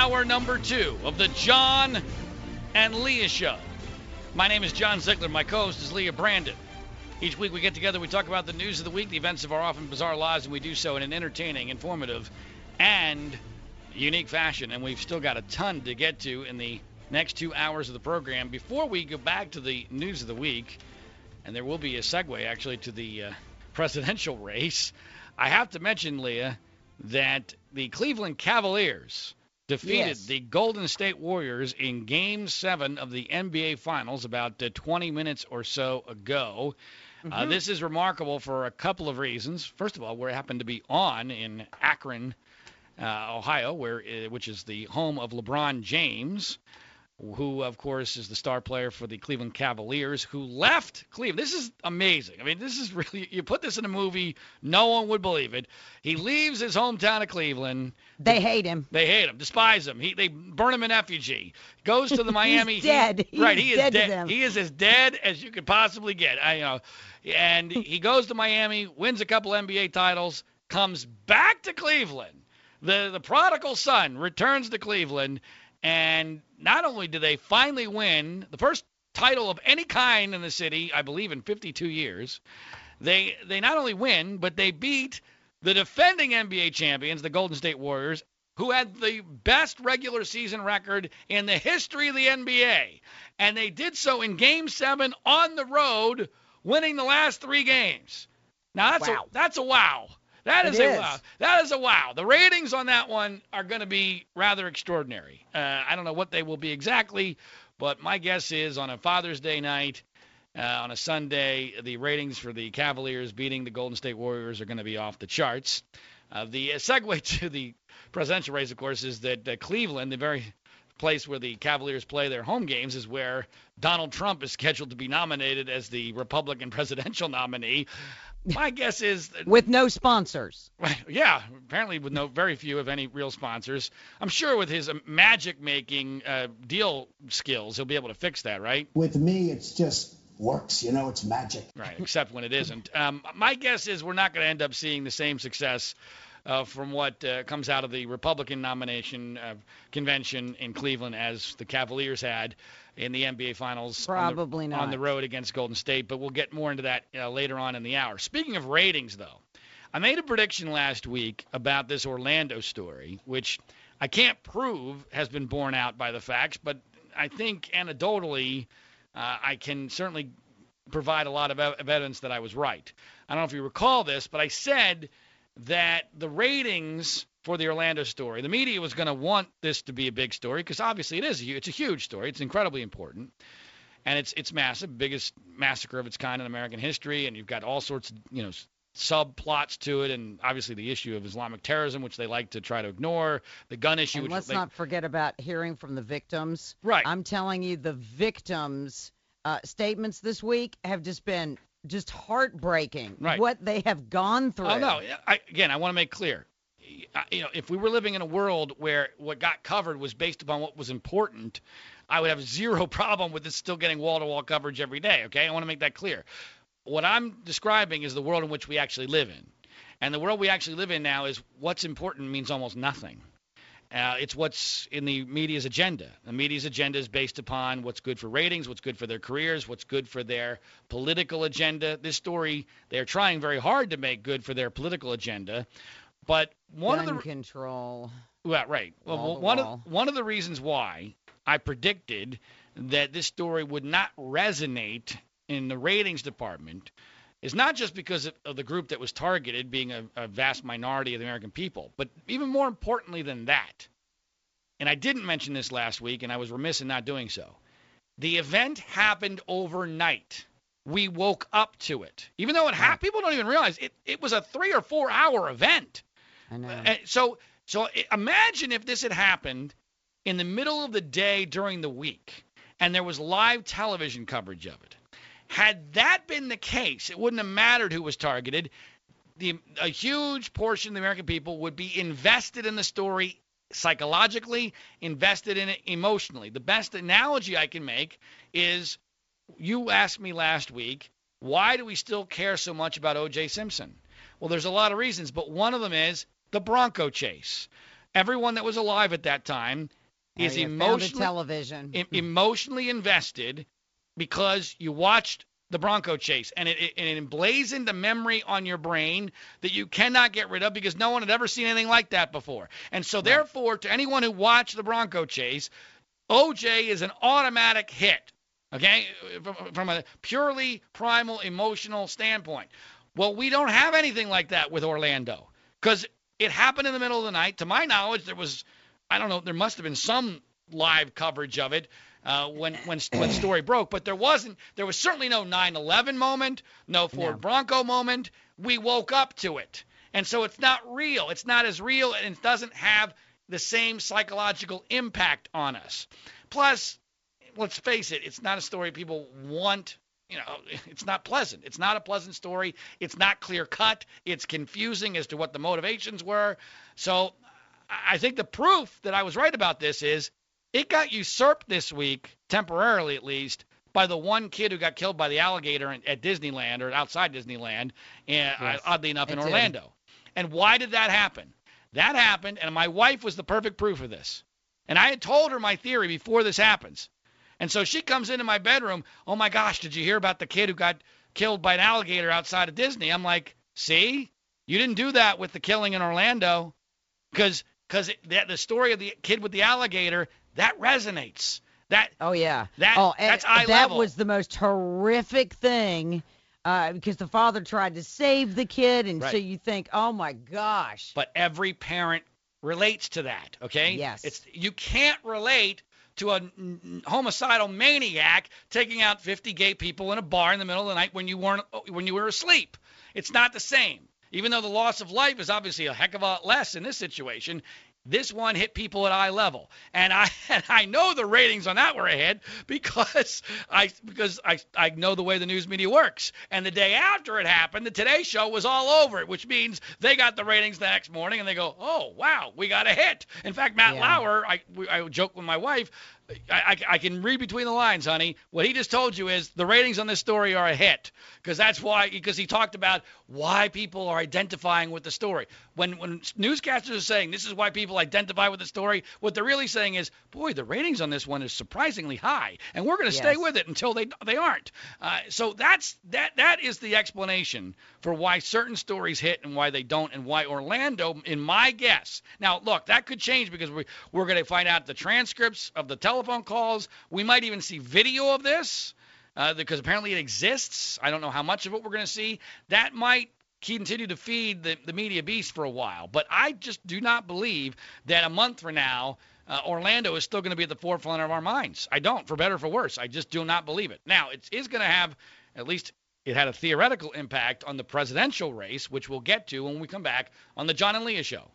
Hour number two of the John and Leah Show. My name is John Ziegler. My co host is Leah Brandon. Each week we get together, we talk about the news of the week, the events of our often bizarre lives, and we do so in an entertaining, informative, and unique fashion. And we've still got a ton to get to in the next two hours of the program. Before we go back to the news of the week, and there will be a segue actually to the uh, presidential race, I have to mention, Leah, that the Cleveland Cavaliers defeated Yes. the Golden State Warriors in Game 7 of the NBA Finals about uh, 20 minutes or so ago. Uh, this is remarkable for a couple of reasons. First of all, we happen to be on in Akron, uh, Ohio, where uh, which is the home of LeBron James, who of course is the star player for the Cleveland Cavaliers, who left Cleveland. This is amazing. I mean, this is really you put this in a movie, no one would believe it. He leaves his hometown of Cleveland. They hate him. They hate him, despise him. He, they burn him in effigy. Goes to the Miami. He's Heat- dead. right, He's he is dead to dead. them. He is as dead as you could possibly get. I you know, and he goes to Miami, wins a couple NBA titles, comes back to Cleveland. The the prodigal son returns to Cleveland, and not only do they finally win the first title of any kind in the city, I believe in 52 years, they they not only win, but they beat the defending NBA champions, the Golden State Warriors, who had the best regular season record in the history of the NBA. And they did so in game 7 on the road, winning the last 3 games. Now that's Wow. a that's a wow. That It is a wow. That is a wow. The ratings on that one are going to be rather extraordinary. Uh, I don't know what they will be exactly, but my guess is on a Father's Day night, uh, on a Sunday, the ratings for the Cavaliers beating the Golden State Warriors are going to be off the charts. Uh, the uh, segue to the presidential race, of course, is that uh, Cleveland, the very place where the Cavaliers play their home games, is where Donald Trump is scheduled to be nominated as the Republican presidential nominee. My guess is that With no sponsors. Yeah, apparently with no very few, if any, real sponsors. I'm sure with his magic making uh, deal skills, he'll be able to fix that, right? With me, it's just works. You know, it's magic. Right. Except when it isn't. Um, my guess is we're not going to end up seeing the same success uh, from what uh, comes out of the Republican nomination uh, convention in Cleveland as the Cavaliers had in the NBA Finals. on the- Probably not. on the road against Golden State. But we'll get more into that uh, later on in the hour. Speaking of ratings, though. I made a prediction last week about this Orlando story, which I can't prove has been borne out by the facts, but I think anecdotally, uh, I can certainly provide a lot of evidence that I was right. I don't know if you recall this, but I said that the ratings for the Orlando story, the media was going to want this to be a big story because obviously it is. A, it's a huge story. It's incredibly important, and it's it's massive, biggest massacre of its kind in American history, and you've got all sorts of you know subplots to it, and obviously the issue of Islamic terrorism, which they like to try to ignore, the gun issue, And which let's they, not forget about hearing from the victims. right. I'm telling you, the victims' uh, statements this week have just been just heartbreaking. Right. What they have gone through. Oh no! I, again, I want to make clear. You know, if we were living in a world where what got covered was based upon what was important, I would have zero problem with this still getting wall-to-wall coverage every day. Okay, I want to make that clear. What I'm describing is the world in which we actually live in, and the world we actually live in now is what's important means almost nothing. Uh, it's what's in the media's agenda. The media's agenda is based upon what's good for ratings, what's good for their careers, what's good for their political agenda. This story, they're trying very hard to make good for their political agenda. But one Gun of the control. well, right. Well, one of one of the reasons why I predicted that this story would not resonate in the ratings department is not just because of, of the group that was targeted being a, a vast minority of the American people, but even more importantly than that. And I didn't mention this last week, and I was remiss in not doing so. The event happened overnight. We woke up to it, even though it. Right. People don't even realize it. It was a three or four hour event. I know. Uh, so so imagine if this had happened in the middle of the day during the week and there was live television coverage of it. Had that been the case, it wouldn't have mattered who was targeted. The a huge portion of the American people would be invested in the story psychologically, invested in it emotionally. The best analogy I can make is you asked me last week, why do we still care so much about O.J. Simpson? Well, there's a lot of reasons, but one of them is the Bronco chase. everyone that was alive at that time is emotionally television. Hmm. emotionally invested because you watched the Bronco chase, and it, it, it emblazoned a memory on your brain that you cannot get rid of because no one had ever seen anything like that before. And so, therefore, to anyone who watched the Bronco chase, OJ is an automatic hit. Okay, from, from a purely primal emotional standpoint. Well, we don't have anything like that with Orlando because it happened in the middle of the night. To my knowledge, there was, I don't know, there must have been some live coverage of it uh, when when when the story broke, but there wasn't. There was certainly no 9/11 moment, no Ford No. Bronco moment. We woke up to it, and so it's not real. It's not as real, and it doesn't have the same psychological impact on us. Plus, let's face it, it's not a story people want. You know, it's not pleasant. It's not a pleasant story. It's not clear cut. It's confusing as to what the motivations were. So I think the proof that I was right about this is it got usurped this week, temporarily at least, by the one kid who got killed by the alligator in- at Disneyland or outside Disneyland, and uh, Yes, oddly enough, in it did. Orlando. And why did that happen? That happened, and my wife was the perfect proof of this. And I had told her my theory before this happens. And so she comes into my bedroom, oh my gosh, did you hear about the kid who got killed by an alligator outside of Disney? I'm like, see, you didn't do that with the killing in Orlando, because because the story of the kid with the alligator that resonates. That Oh yeah. That- oh, that's eye that level. was the most horrific thing uh, because the father tried to save the kid, and so you think, oh my gosh. but every parent relates to that. Okay. Yes. It's you can't relate to a homicidal maniac taking out 50 gay people in a bar in the middle of the night when you weren't when you were asleep. It's not the same. Even though the loss of life is obviously a heck of a lot less in this situation, this one hit people at eye level, and I and I know the ratings on that were ahead because I because I I know the way the news media works. And the day after it happened, the Today Show was all over it, which means they got the ratings the next morning, and they go, oh wow, we got a hit. In fact, Matt Yeah. Lauer, I we- I joke with my wife. I, I, I can read between the lines, honey. What he just told you is the ratings on this story are a hit because that's why because he talked about why people are identifying with the story. When when newscasters are saying this is why people identify with the story, what they're really saying is, boy, the ratings on this one is surprisingly high, and we're going to stay with it until they they aren't. Uh, so that's that that is the explanation for why certain stories hit and why they don't, and why Orlando, in my guess. Now, look, that could change because we we're going to find out the transcripts of the telephone calls. We might even see video of this uh, because apparently it exists. I don't know how much of it we're going to see. That might continue to feed the, the media beast for a while. But I just do not believe that a month from now, uh, Orlando is still going to be at the forefront of our minds. I don't, for better or for worse. I just do not believe it. Now, it is going to have, at least it had a theoretical impact on the presidential race, which we'll get to when we come back on the John and Leah show.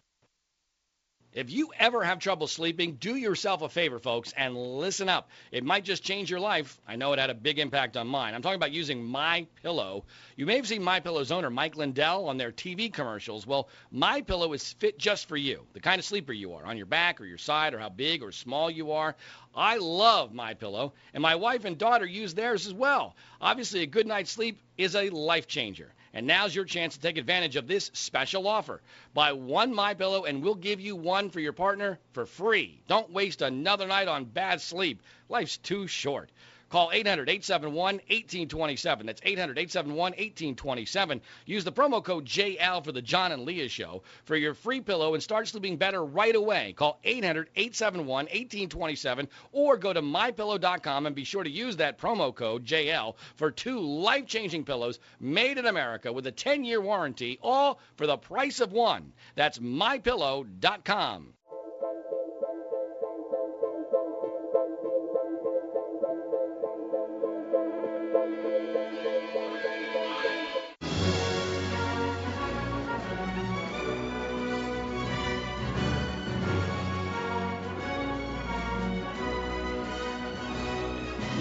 If you ever have trouble sleeping, do yourself a favor, folks, and listen up. It might just change your life. I know it had a big impact on mine. I'm talking about using My Pillow. You may have seen My Pillow's owner, Mike Lindell, on their TV commercials. Well, My Pillow is fit just for you, the kind of sleeper you are, on your back or your side, or how big or small you are. I love My Pillow, and my wife and daughter use theirs as well. Obviously, a good night's sleep is a life changer. And now's your chance to take advantage of this special offer. Buy one My Pillow and we'll give you one for your partner for free. Don't waste another night on bad sleep. Life's too short. Call 800-871-1827. That's 800-871-1827. Use the promo code JL for the John and Leah show for your free pillow and start sleeping better right away. Call 800-871-1827 or go to mypillow.com and be sure to use that promo code JL for two life-changing pillows made in America with a 10-year warranty, all for the price of one. That's mypillow.com.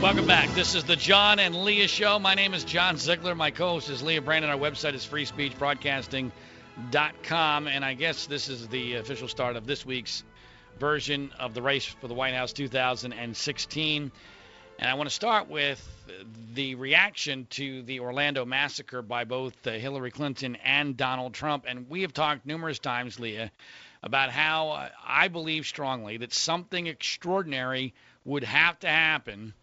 Welcome back. This is the John and Leah Show. My name is John Ziegler. My co-host is Leah Brandon. Our website is freespeechbroadcasting.com. And I guess this is the official start of this week's version of the race for the White House 2016. And I want to start with the reaction to the Orlando massacre by both uh, Hillary Clinton and Donald Trump. And we have talked numerous times, Leah, about how uh, I believe strongly that something extraordinary would have to happen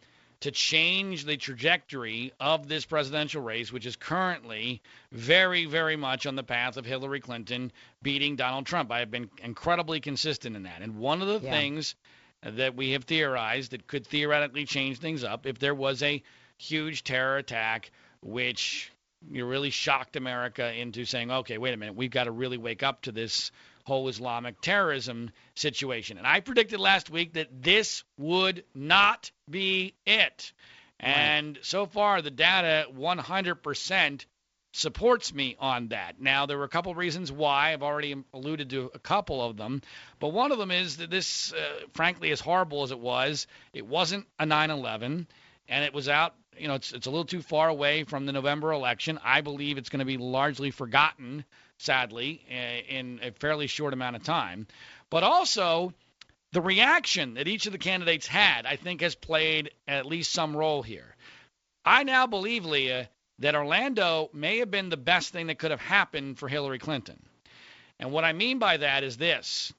to change the trajectory of this presidential race, which is currently very, very much on the path of Hillary Clinton beating Donald Trump. I have been incredibly consistent in that. And one of the Yeah. things that we have theorized that could theoretically change things up if there was a huge terror attack, which you really shocked America into saying, okay, wait a minute, we've got to really wake up to this whole Islamic terrorism situation. And I predicted last week that this would not be it. And so far, the data 100% supports me on that. Now, there were a couple reasons why. I've already alluded to a couple of them. But one of them is that this, uh, frankly, as horrible as it was, it wasn't a 9 11, and it was out. You know, it's, it's a little too far away from the November election. I believe it's going to be largely forgotten, sadly, uh, in a fairly short amount of time. But also, the reaction that each of the candidates had, I think, has played at least some role here. I now believe, Leah, that Orlando may have been the best thing that could have happened for Hillary Clinton. And what I mean by that is this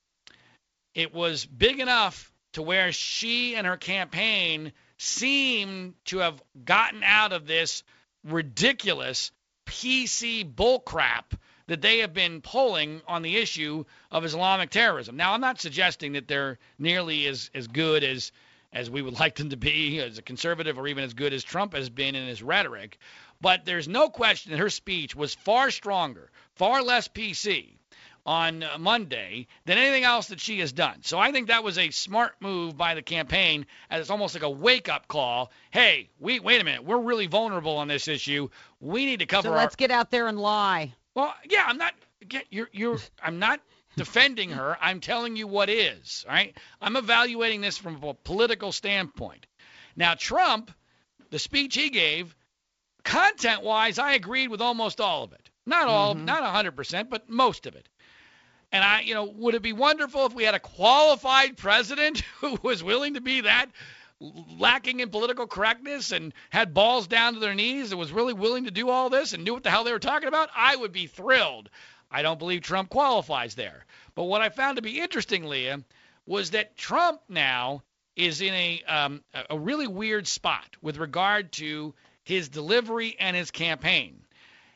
it was big enough to where she and her campaign seemed to have gotten out of this ridiculous PC bullcrap that they have been polling on the issue of Islamic terrorism. Now, I'm not suggesting that they're nearly as, as good as as we would like them to be as a conservative or even as good as Trump has been in his rhetoric. But there's no question that her speech was far stronger, far less PC on Monday than anything else that she has done. So I think that was a smart move by the campaign as it's almost like a wake-up call. Hey, we wait a minute, we're really vulnerable on this issue. We need to cover So let's get out there and lie. Well, yeah, I'm not. Get, you're, you're. I'm not defending her. I'm telling you what is. All right. I'm evaluating this from a political standpoint. Now, Trump, the speech he gave, content-wise, I agreed with almost all of it. Not all, Mhm. not 100%, but most of it. And I, you know, would it be wonderful if we had a qualified president who was willing to be that lacking in political correctness and had balls down to their knees and was really willing to do all this and knew what the hell they were talking about? I would be thrilled. I don't believe Trump qualifies there. But what I found to be interesting, Leah, was that Trump now is in a um, a- really weird spot with regard to his delivery and his campaign.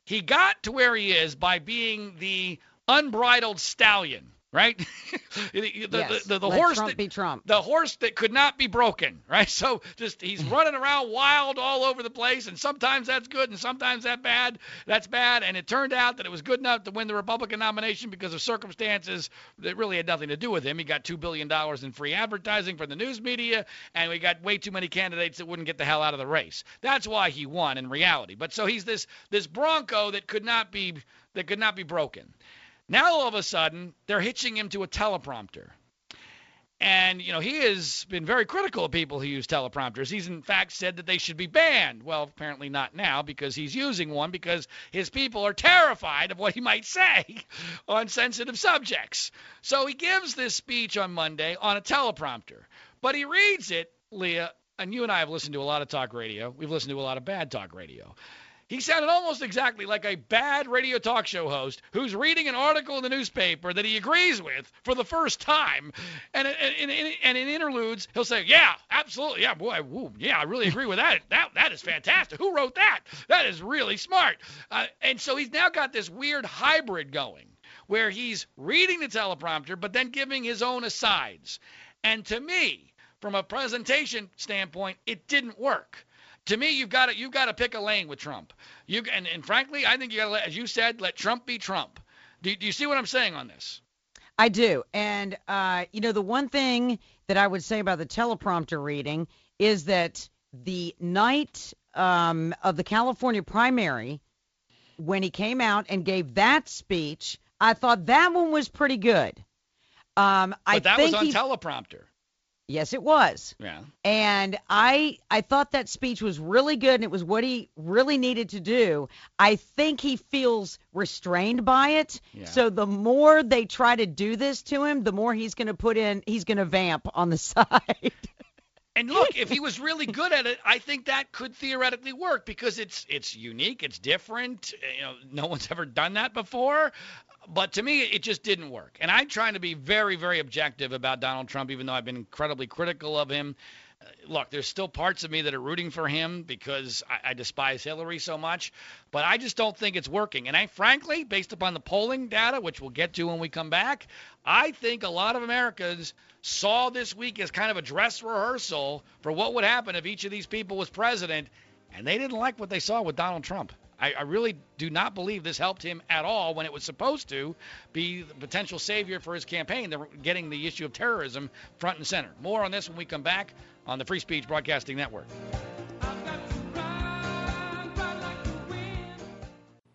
He got to where he is by being the unbridled stallion, right? the, the, yes. the, the Let horse Trump that, the horse that could not be broken, right? So just he's mm-hmm. running around wild all over the place, and sometimes that's good, and sometimes that bad. That's bad, and it turned out that it was good enough to win the Republican nomination because of circumstances that really had nothing to do with him. He got two billion dollars in free advertising from the news media, and we got way too many candidates that wouldn't get the hell out of the race. That's why he won in reality. But so he's this this bronco that could not be that could not be broken. Now all of a sudden they're hitching him to a teleprompter. And, you know, he has been very critical of people who use teleprompters. He's, in fact, said that they should be banned. Well, apparently not now because he's using one because his people are terrified of what he might say on sensitive subjects. So he gives this speech on Monday on a teleprompter. But he reads it, Leah, and you and I have listened to a lot of talk radio. We've listened to a lot of bad talk radio. He sounded almost exactly like a bad radio talk show host who's reading an article in the newspaper that he agrees with for the first time. And, and, and, and in interludes, he'll say, Yeah, absolutely. Yeah, boy, woo, yeah, I really agree with that. That That is fantastic. Who wrote that? That is really smart. Uh, and so he's now got this weird hybrid going where he's reading the teleprompter but then giving his own asides. And to me, from a presentation standpoint, it didn't work to me, you've got to you've got to pick a lane with Trump. You and, and frankly, I think you got to let, as you said, let Trump be Trump. Do, do you see what I'm saying on this? I do. And, uh, you know, the one thing that I would say about the teleprompter reading is that the night um, of the California primary, when he came out and gave that speech, I thought that one was pretty good. Um, But I that was on he, teleprompter. Yes, it was. Yeah. and I I thought that speech was really good and it was what he really needed to do. I think he feels restrained by it. Yeah. So the more they try to do this to him, the more he's going to put in he's going to vamp on the side. And look, if he was really good at it, I think that could theoretically work because it's it's unique, it's different. You know, no one's ever done that before. But to me, it just didn't work. And I'm trying to be very, very objective about Donald Trump, even though I've been incredibly critical of him. Uh, look, there's still parts of me that are rooting for him because I, I despise Hillary so much, but I just don't think it's working. And I, frankly, based upon the polling data, which we'll get to when we come back, I think a lot of Americans saw this week as kind of a dress rehearsal for what would happen if each of these people was president, and they didn't like what they saw with Donald Trump. I, I, really do not believe this helped him at all when it was supposed to be the potential savior for his campaign. They're getting the issue of terrorism front and center. More on this when we come back on the Free Speech Broadcasting Network.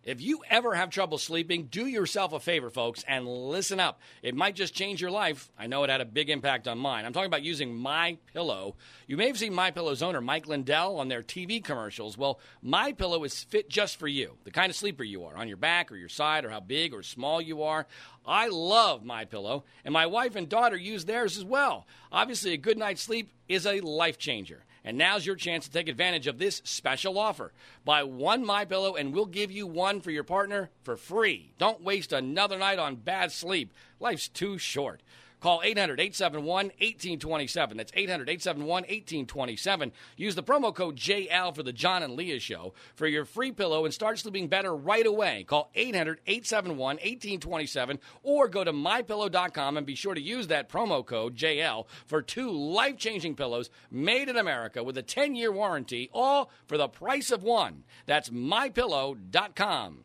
If you ever have trouble sleeping, do yourself a favor, folks, and listen up. It might just change your life. I know it had a big impact on mine. I'm talking about using My Pillow. You may have seen My Pillow's owner Mike Lindell on their TV commercials. Well, My Pillow is fit just for you, the kind of sleeper you are, on your back or your side, or how big or small you are. I love My Pillow, and my wife and daughter use theirs as well. Obviously, a good night's sleep is a life changer. And now's your chance to take advantage of this special offer. Buy one My Pillow and we'll give you one for your partner for free. Don't waste another night on bad sleep. Life's too short. Call 800 871 1827. That's 800 871 1827. Use the promo code JL for the John and Leah Show for your free pillow and start sleeping better right away. Call 800 871 1827 or go to mypillow.com and be sure to use that promo code JL for two life changing pillows made in America with a 10 year warranty, all for the price of one. That's mypillow.com.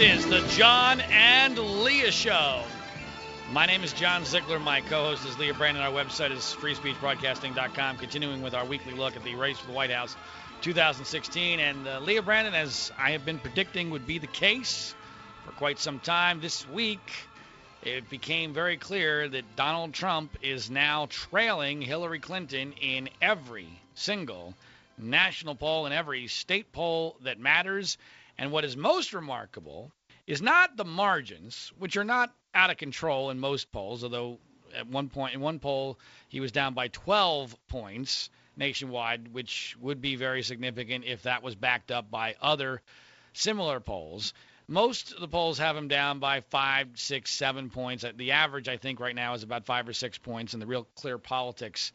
This is the John and Leah Show. My name is John Ziegler. My co-host is Leah Brandon. Our website is freespeechbroadcasting.com. Continuing with our weekly look at the race for the White House 2016. And uh, Leah Brandon, as I have been predicting would be the case for quite some time, this week it became very clear that Donald Trump is now trailing Hillary Clinton in every single national poll and every state poll that matters – and what is most remarkable is not the margins, which are not out of control in most polls, although at one point in one poll he was down by 12 points nationwide, which would be very significant if that was backed up by other similar polls. Most of the polls have him down by five, six, seven points. The average, I think, right now is about five or six points, and the real clear politics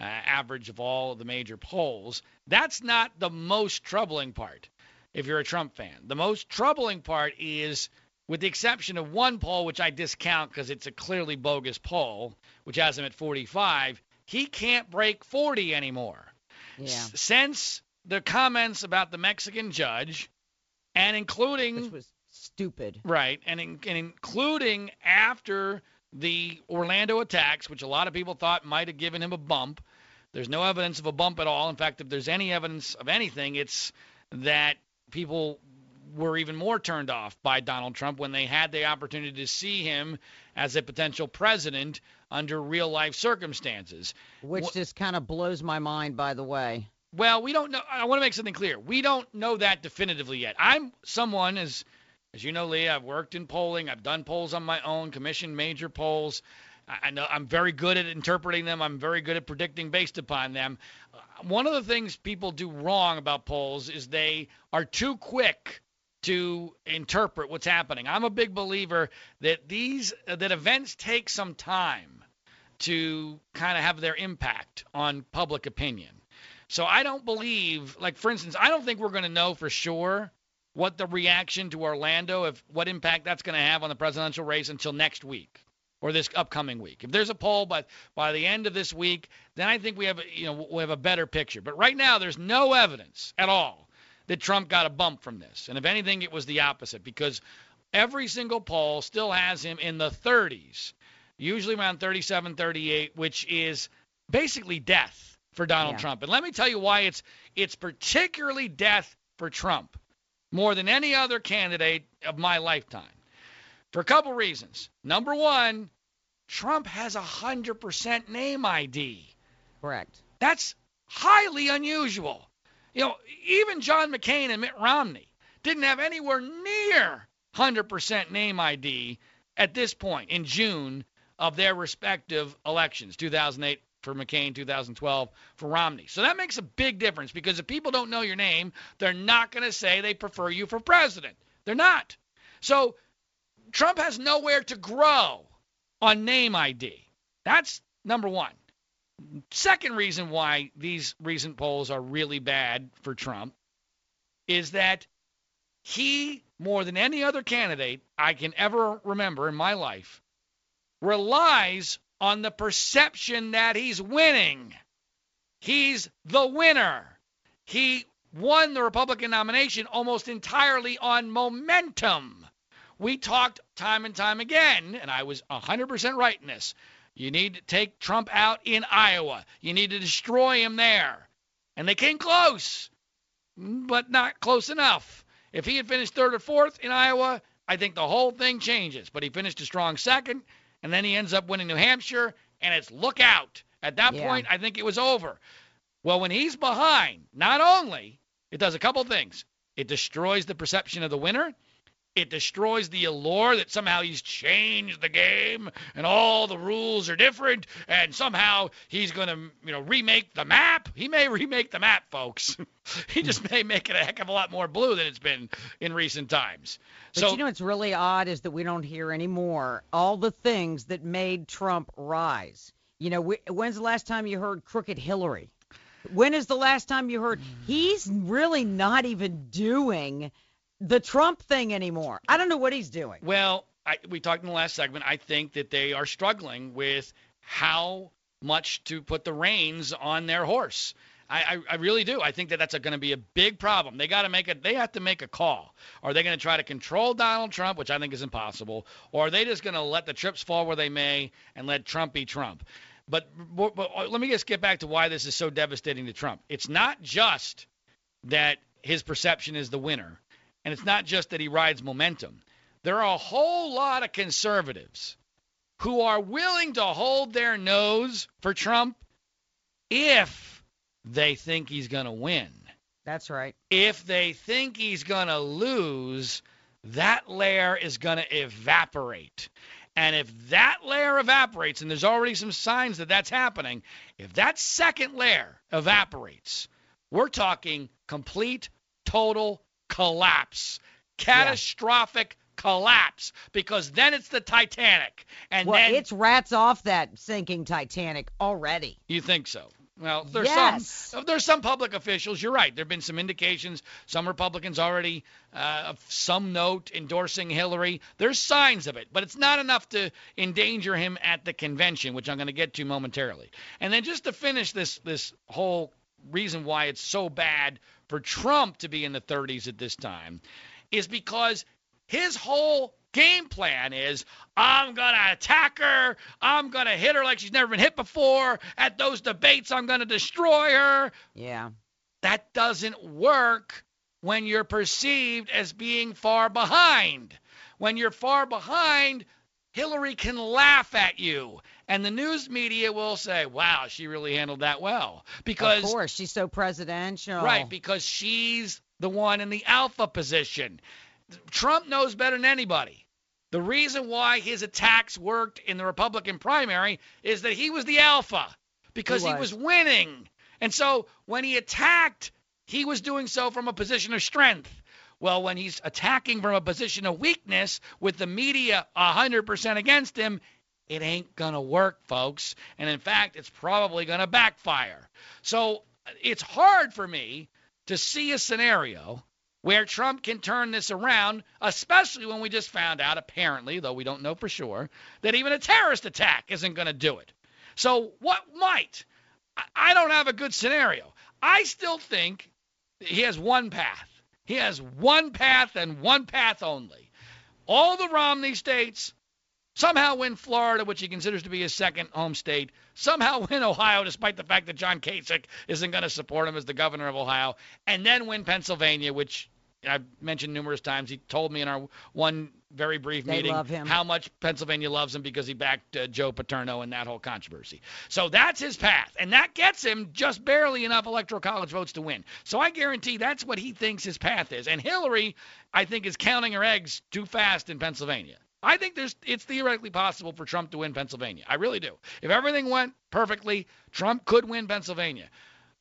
uh, average of all of the major polls. That's not the most troubling part if you're a Trump fan. The most troubling part is, with the exception of one poll, which I discount because it's a clearly bogus poll, which has him at 45, he can't break 40 anymore. Yeah. S- since the comments about the Mexican judge, and including Which was stupid. right, and, in, and including after the Orlando attacks, which a lot of people thought might have given him a bump. There's no evidence of a bump at all. In fact, if there's any evidence of anything, it's that people were even more turned off by Donald Trump when they had the opportunity to see him as a potential president under real life circumstances. Which just kind of blows my mind, by the way. Well, we don't know. I want to make something clear. We don't know that definitively yet. I'm someone as as you know, Lee. I've worked in polling. I've done polls on my own, commissioned major polls. I know I'm very good at interpreting them. I'm very good at predicting based upon them. Uh, one of the things people do wrong about polls is they are too quick to interpret what's happening. I'm a big believer that these uh, that events take some time to kind of have their impact on public opinion. So I don't believe, like for instance, I don't think we're going to know for sure what the reaction to Orlando, if what impact that's going to have on the presidential race until next week or this upcoming week. If there's a poll by by the end of this week, then I think we have you know we have a better picture. But right now, there's no evidence at all that Trump got a bump from this. And if anything, it was the opposite because every single poll still has him in the 30s, usually around 37, 38, which is basically death for Donald Yeah. Trump. And let me tell you why it's it's particularly death for Trump more than any other candidate of my lifetime. For a couple reasons. Number one, Trump has a 100% name ID. Correct. That's highly unusual. You know, even John McCain and Mitt Romney didn't have anywhere near 100% name ID at this point in June of their respective elections 2008 for McCain, 2012 for Romney. So that makes a big difference because if people don't know your name, they're not going to say they prefer you for president. They're not. So Trump has nowhere to grow on name ID. That's number one. Second reason why these recent polls are really bad for Trump is that he, more than any other candidate I can ever remember in my life, relies on the perception that he's winning. He's the winner. He won the Republican nomination almost entirely on momentum. We talked time and time again, and I was 100% right in this. You need to take Trump out in Iowa. You need to destroy him there. And they came close, but not close enough. If he had finished third or fourth in Iowa, I think the whole thing changes. But he finished a strong second, and then he ends up winning New Hampshire, and it's look out. At that Yeah. point, I think it was over. Well, when he's behind, not only it does a couple things. It destroys the perception of the winner. It destroys the allure that somehow he's changed the game and all the rules are different and somehow he's going to, you know, remake the map. He may remake the map, folks. he just may make it a heck of a lot more blue than it's been in recent times. But so you know what's really odd is that we don't hear anymore all the things that made Trump rise. You know, wh- when's the last time you heard crooked Hillary? When is the last time you heard he's really not even doing the Trump thing anymore? I don't know what he's doing. Well, I, we talked in the last segment. I think that they are struggling with how much to put the reins on their horse. I, I, I really do. I think that that's going to be a big problem. They got to make it. They have to make a call. Are they going to try to control Donald Trump, which I think is impossible, or are they just going to let the chips fall where they may and let Trump be Trump? But, but, but uh, let me just get back to why this is so devastating to Trump. It's not just that his perception is the winner, and it's not just that he rides momentum. There are a whole lot of conservatives who are willing to hold their nose for Trump if they think he's going to win. That's right. If they think he's going to lose, that layer is going to evaporate. And if that layer evaporates, and there's already some signs that that's happening, if that second layer evaporates, we're talking complete, total collapse, catastrophic collapse, because then it's the Titanic. And Well, then it's rats off that sinking Titanic already. you think so? Well, there's Yes. some there's some public officials. You're right. There've been some indications. Some Republicans already, uh, of some note, endorsing Hillary. There's signs of it, but it's not enough to endanger him at the convention, which I'm going to get to momentarily. And then just to finish this this whole reason why it's so bad for Trump to be in the 30s at this time is because his whole game plan is I'm going to attack her. I'm going to hit her like she's never been hit before. At those debates, I'm going to destroy her. Yeah. That doesn't work when you're perceived as being far behind. When you're far behind, Hillary can laugh at you. And the news media will say, wow, she really handled that well. Because of course, she's so presidential. Right, because she's the one in the alpha position. Trump knows better than anybody. The reason why his attacks worked in the Republican primary is that he was the alpha because he was. was. winning. And so when he attacked, he was doing so from a position of strength. Well, when he's attacking from a position of weakness with the media 100% against him, it ain't going to work, folks. And in fact, it's probably going to backfire. So it's hard for me to see a scenario where Trump can turn this around, especially when we just found out, apparently, though we don't know for sure, that even a terrorist attack isn't going to do it. So what might? I- I don't have a good scenario. I still think he has one path. He has one path and one path only. All the Romney states, somehow win Florida, which he considers to be his second home state, somehow win Ohio, despite the fact that John Kasich isn't going to support him as the governor of Ohio, and then win Pennsylvania, which I've mentioned numerous times. He told me in our one very brief They meeting love him. how much Pennsylvania loves him because he backed uh, Joe Paterno in that whole controversy. So that's his path, and that gets him just barely enough electoral college votes to win. So I guarantee that's what he thinks his path is. And Hillary, I think, is counting her eggs too fast in Pennsylvania. I think there's it's theoretically possible for Trump to win Pennsylvania. I really do. If everything went perfectly, Trump could win Pennsylvania.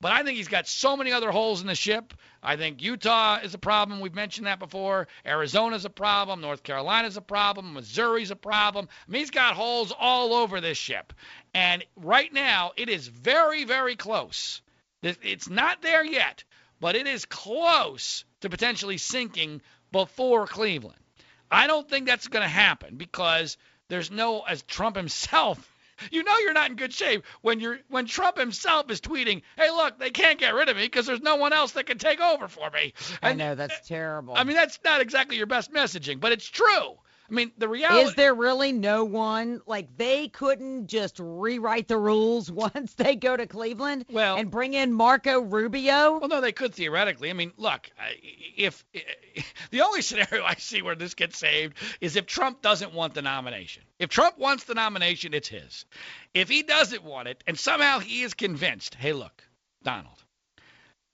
But I think he's got so many other holes in the ship. I think Utah is a problem. We've mentioned that before. Arizona's a problem. North Carolina's a problem. Missouri's a problem. I mean, he's got holes all over this ship. And right now, it is very, very close. It's not there yet, but it is close to potentially sinking before Cleveland. I don't think that's going to happen because there's no, as Trump himself, you know you're not in good shape when you're when Trump himself is tweeting, "Hey, look, they can't get rid of me because there's no one else that can take over for me." I know that's terrible. I mean, that's not exactly your best messaging, but it's true. I mean, the reality is there really no one like they couldn't just rewrite the rules once they go to Cleveland Well- and bring in Marco Rubio? Well, no, they could theoretically. I mean, look, I- if the only scenario I see where this gets saved is if Trump doesn't want the nomination. If Trump wants the nomination, it's his. If he doesn't want it, and somehow he is convinced, hey, look, Donald,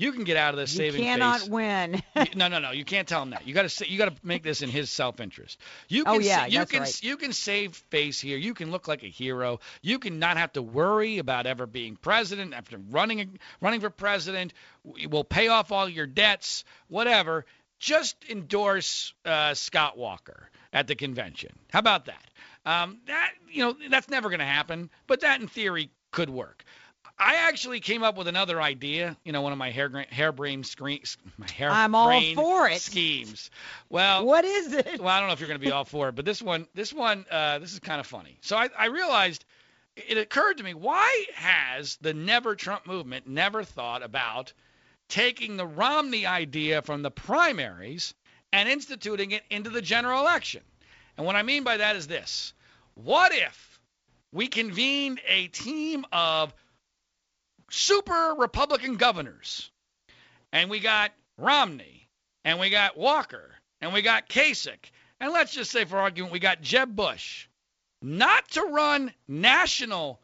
you can get out of this saving you saving cannot face. win. You- no, no, no. You can't tell him that. You got to say, you got to make this in his self-interest. You can Oh, yeah, you that's can right. you can save face here. You can look like a hero. You can not have to worry about ever being president after running running for president. We'll pay off all your debts, whatever. Just endorse uh, Scott Walker at the convention. How about that? Um, that you know that's never going to happen, but that in theory could work. I actually came up with another idea. You know, one of my hair harebrained screens, my hair I'm all for it. schemes. Well, what is it? well, I don't know if you're going to be all for it, but this one, this one, uh, this is kind of funny. So I, I realized it occurred to me why has the Never Trump movement never thought about taking the Romney idea from the primaries and instituting it into the general election? And what I mean by that is this: What if we convened a team of super Republican governors, and we got Romney, and we got Walker, and we got Kasich, and let's just say for argument we got Jeb Bush, not to run national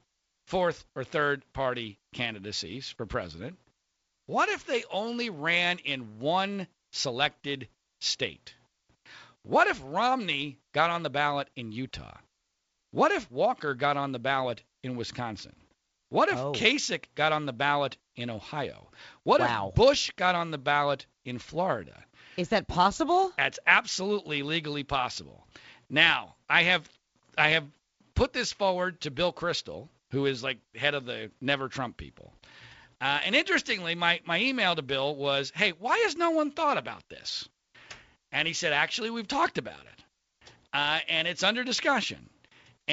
fourth or third party candidacies for president. What if they only ran in one selected state? What if Romney got on the ballot in Utah? What if Walker got on the ballot in Wisconsin? What if Oh. Kasich got on the ballot in Ohio? What Wow. if Bush got on the ballot in Florida? Is that possible? That's absolutely legally possible. Now, I have I have put this forward to Bill Kristol, who is like head of the Never Trump people. Uh, and interestingly, my, my email to Bill was, hey, why has no one thought about this? And he said, actually, we've talked about it. Uh, and it's under discussion.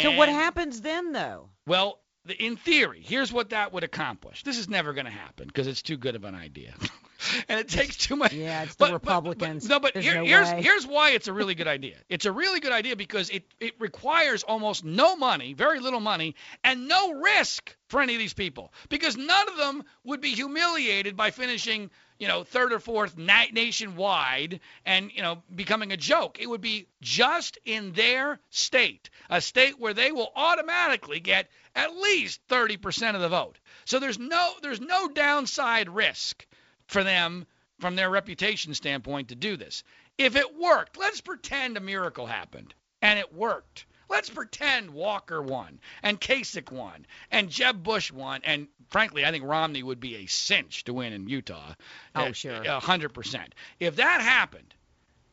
So what happens then though? well, in theory, here's what that would accomplish. This is never going to happen because it's too good of an idea, and it takes too much. Yeah, it's the but- but- but- Republicans. no, but here- no here's way. here's why it's a really good idea. It's a really good idea because it it requires almost no money, very little money, and no risk for any of these people because none of them would be humiliated by finishing you know third or fourth na- nationwide and you know becoming a joke. It would be just in their state, a state where they will automatically get at least 30% of the vote. So there's no there's no downside risk for them from their reputation standpoint to do this. If it worked, let's pretend a miracle happened and it worked. Let's pretend Walker won and Kasich won and Jeb Bush won and frankly, I think Romney would be a cinch to win in Utah. Oh, Uh, sure. A hundred percent. If that happened,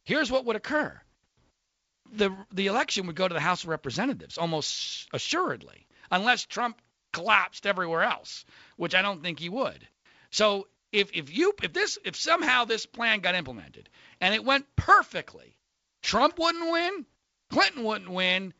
here's what would occur. The the election would go to the House of Representatives almost assuredly, unless Trump collapsed everywhere else, which I don't think he would. So if if you if this if somehow this plan got implemented and it went perfectly, Trump wouldn't win, Clinton wouldn't win,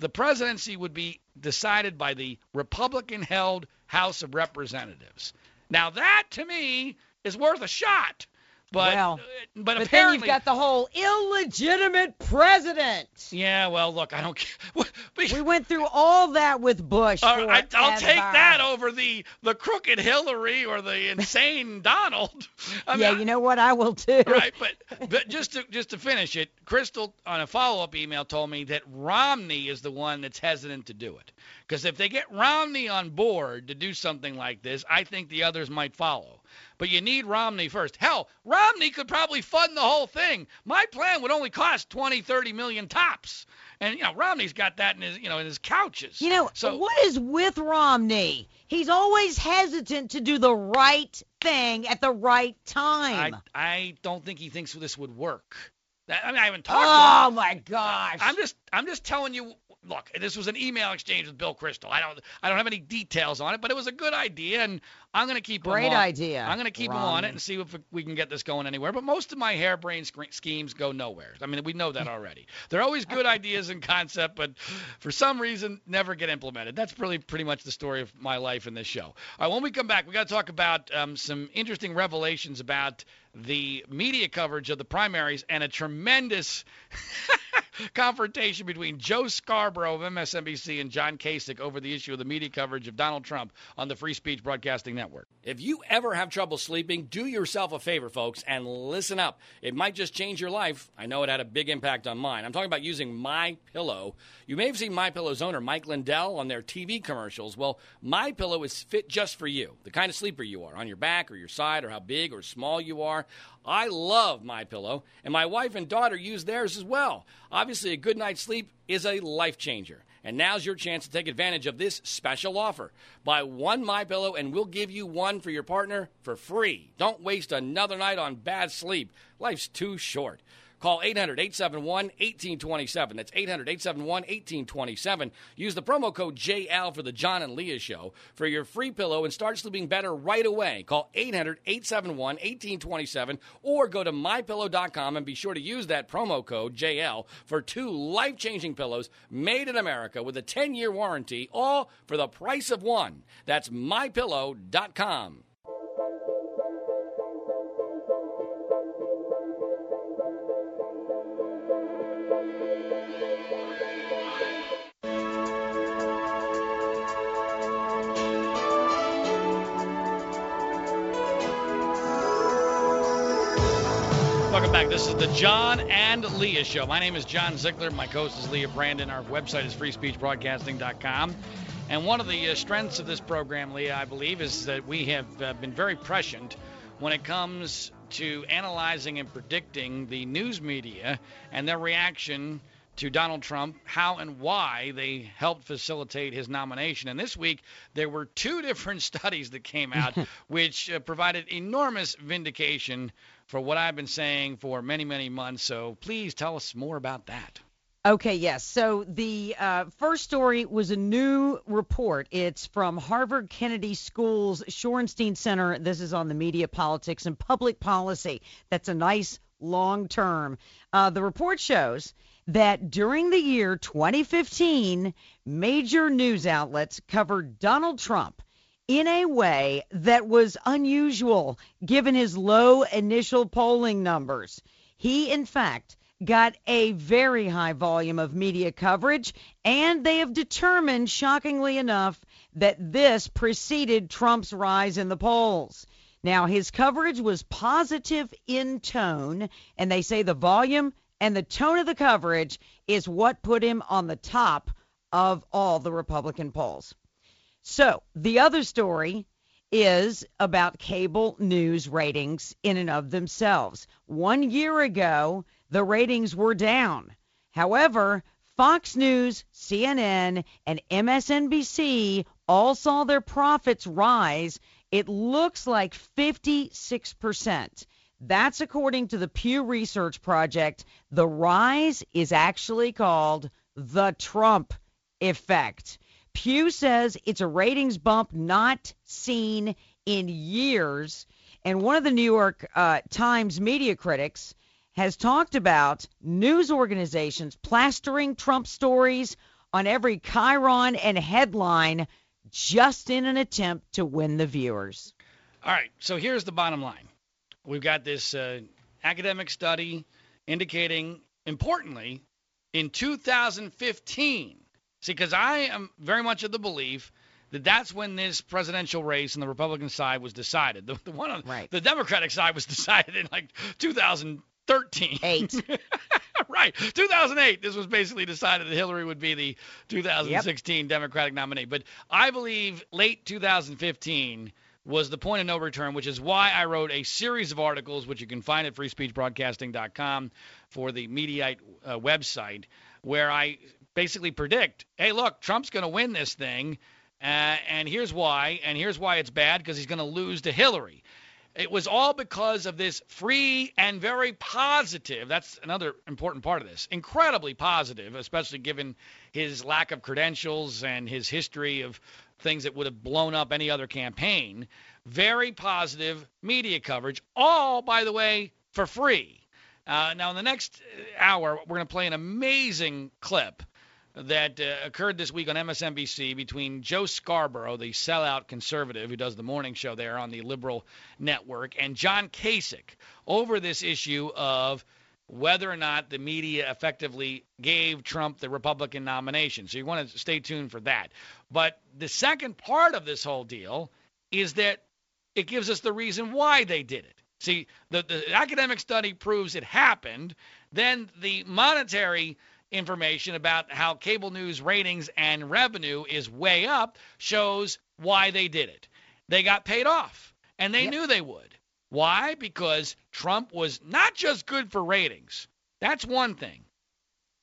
the presidency would be decided by the Republican held House of Representatives. Now that to me is worth a shot. But Well, uh, but, But then apparently you've got the whole illegitimate president. yeah. Well, look, I don't. care. We went through all that with Bush. all right, I'll take that over the the crooked Hillary or the insane Donald. I mean, yeah, you know what? I will too. right, but but just to just to finish it, Kristol on a follow up email told me that Romney is the one that's hesitant to do it. Because if they get Romney on board to do something like this, I think the others might follow. But you need Romney first. Hell, Romney could probably fund the whole thing. My plan would only cost 20, 30 million tops. And you know, Romney's got that in his, you know, in his couches. You know, so what is with Romney? He's always hesitant to do the right thing at the right time. I I don't think he thinks this would work. I mean, I haven't talked to oh, him. oh my gosh. I'm just I'm just telling you. Look, this was an email exchange with Bill Kristol. I don't I don't have any details on it, but it was a good idea, and I'm gonna keep him Great on. idea, I'm gonna keep him on it and see if we can get this going anywhere. But most of my harebrained sc- schemes go nowhere. I mean, we know that already. They're always good ideas and concept, but for some reason never get implemented. That's really pretty much the story of my life in this show. All right, when we come back, we got to talk about um, some interesting revelations about the media coverage of the primaries and a tremendous confrontation between Joe Scarborough of MSNBC and John Kasich over the issue of the media coverage of Donald Trump on the Free Speech Broadcasting Network. If you ever have trouble sleeping, do yourself a favor, folks, and listen up. It might just change your life. I know it had a big impact on mine. I'm talking about using My Pillow. You may have seen My Pillow's owner Mike Lindell on their TV commercials. Well, My Pillow is fit just for you, the kind of sleeper you are, on your back or your side, or how big or small you are. I love My Pillow, and my wife and daughter use theirs as well. Obviously, a good night's sleep is a life changer. And now's your chance to take advantage of this special offer. Buy one My Pillow and we'll give you one for your partner for free. Don't waste another night on bad sleep. Life's too short. Call 800 871 1827. That's 800 871 1827. Use the promo code JL for the John and Leah Show for your free pillow and start sleeping better right away. Call 800 871 1827 or go to mypillow.com and be sure to use that promo code JL for two life changing pillows made in America with a 10 year warranty, all for the price of one. That's mypillow.com. This is the John and Leah Show. My name is John Ziegler. My co-host is Leah Brandon. Our website is freespeechbroadcasting.com. And one of the uh, strengths of this program, Leah, I believe, is that we have uh, been very prescient when it comes to analyzing and predicting the news media and their reaction to Donald Trump, how and why they helped facilitate his nomination. And this week, there were two different studies that came out which uh, provided enormous vindication for what I've been saying for many, many months. So please tell us more about that. Okay, yes. So the uh, first story was a new report. It's from Harvard Kennedy School's Shorenstein Center. This is on the media, politics, and public policy. That's a nice long term. Uh, the report shows that during the year 2015, major news outlets covered Donald Trump in a way that was unusual given his low initial polling numbers. He, in fact, got a very high volume of media coverage, and they have determined, shockingly enough, that this preceded Trump's rise in the polls. Now, his coverage was positive in tone, and they say the volume and the tone of the coverage is what put him on the top of all the Republican polls. So, the other story is about cable news ratings in and of themselves. One year ago, the ratings were down. However, Fox News, CNN, and MSNBC all saw their profits rise. It looks like 56%. That's according to the Pew Research Project. The rise is actually called the Trump effect. Pew says it's a ratings bump not seen in years. And one of the New York uh, Times media critics has talked about news organizations plastering Trump stories on every chyron and headline just in an attempt to win the viewers. All right, so here's the bottom line. we've got this uh, academic study indicating, importantly, in 2015. See, because I am very much of the belief that that's when this presidential race on the Republican side was decided. The, the one on Right. the Democratic side was decided in like 2013. Eight. right. 2008. This was basically decided that Hillary would be the 2016 Democratic nominee. But I believe late 2015 was the point of no return, which is why I wrote a series of articles, which you can find at freespeechbroadcasting.com for the Mediaite uh, website, where I basically predict, hey, look, Trump's going to win this thing, uh, and here's why, and here's why it's bad because he's going to lose to Hillary. It was all because of this free and very positive. That's another important part of this. Incredibly positive, especially given his lack of credentials and his history of things that would have blown up any other campaign. Very positive media coverage, all, by the way, for free. Uh, now, in the next hour, we're going to play an amazing clip that uh, occurred this week on MSNBC between Joe Scarborough, the sellout conservative who does the morning show there on the liberal network, and John Kasich over this issue of whether or not the media effectively gave Trump the Republican nomination. So you want to stay tuned for that. But the second part of this whole deal is that it gives us the reason why they did it. See, the, the academic study proves it happened. Then the monetary information about how cable news ratings and revenue is way up shows why they did it. They got paid off, and they Yep. knew they would. Why? Because Trump was not just good for ratings. That's one thing.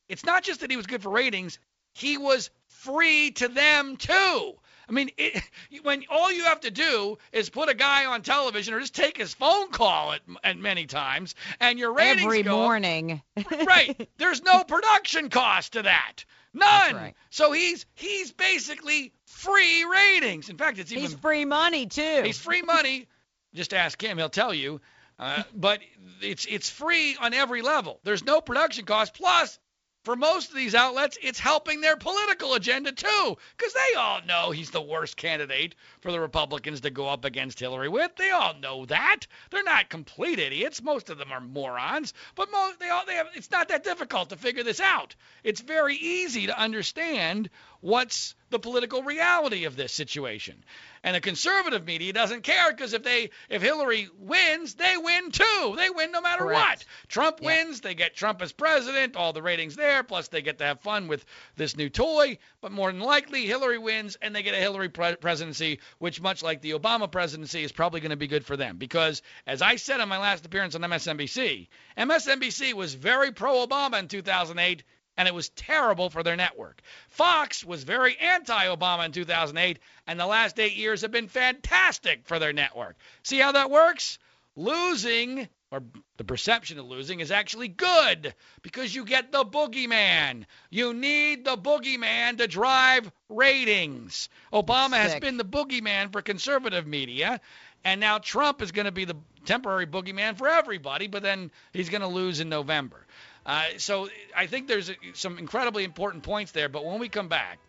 It's not just that he was good for ratings, he was free to them too. I mean, it, when all you have to do is put a guy on television or just take his phone call at, at many times, and your ratings Every go morning. right. There's no production cost to that. None. right. So he's he's basically free ratings. In fact, it's even He's free money too. he's free money. Just ask him; he'll tell you. Uh, but it's it's free on every level. There's no production cost. Plus, for most of these outlets, it's helping their political agenda too, because they all know he's the worst candidate for the Republicans to go up against Hillary with. They all know that. They're not complete idiots. Most of them are morons, but most they all they have. It's not that difficult to figure this out. It's very easy to understand what's the political reality of this situation. And the conservative media doesn't care because if they if Hillary wins, they win too. They win no matter Correct. what. Trump Yeah. wins, they get Trump as president, all the ratings there, plus they get to have fun with this new toy. But more than likely, Hillary wins and they get a Hillary pre- presidency, which, much like the Obama presidency, is probably going to be good for them. Because, as I said on my last appearance on MSNBC, MSNBC was very pro Obama in 2008 and it was terrible for their network. Fox was very anti-Obama in 2008, and the last eight years have been fantastic for their network. See how that works? Losing, or the perception of losing, is actually good because you get the boogeyman. You need the boogeyman to drive ratings. Obama has been the boogeyman for conservative media. And now Trump is going to be the temporary boogeyman for everybody, but then he's going to lose in November. Uh, so I think there's some incredibly important points there. But when we come back,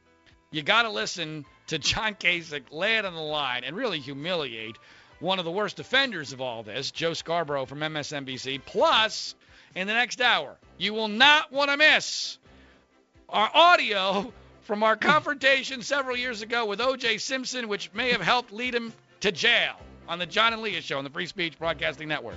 you got to listen to John Kasich lay it on the line and really humiliate one of the worst offenders of all this, Joe Scarborough from MSNBC. Plus, in the next hour, you will not want to miss our audio from our confrontation several years ago with O.J. Simpson, which may have helped lead him to jail on the John and Leah Show on the Free Speech Broadcasting Network.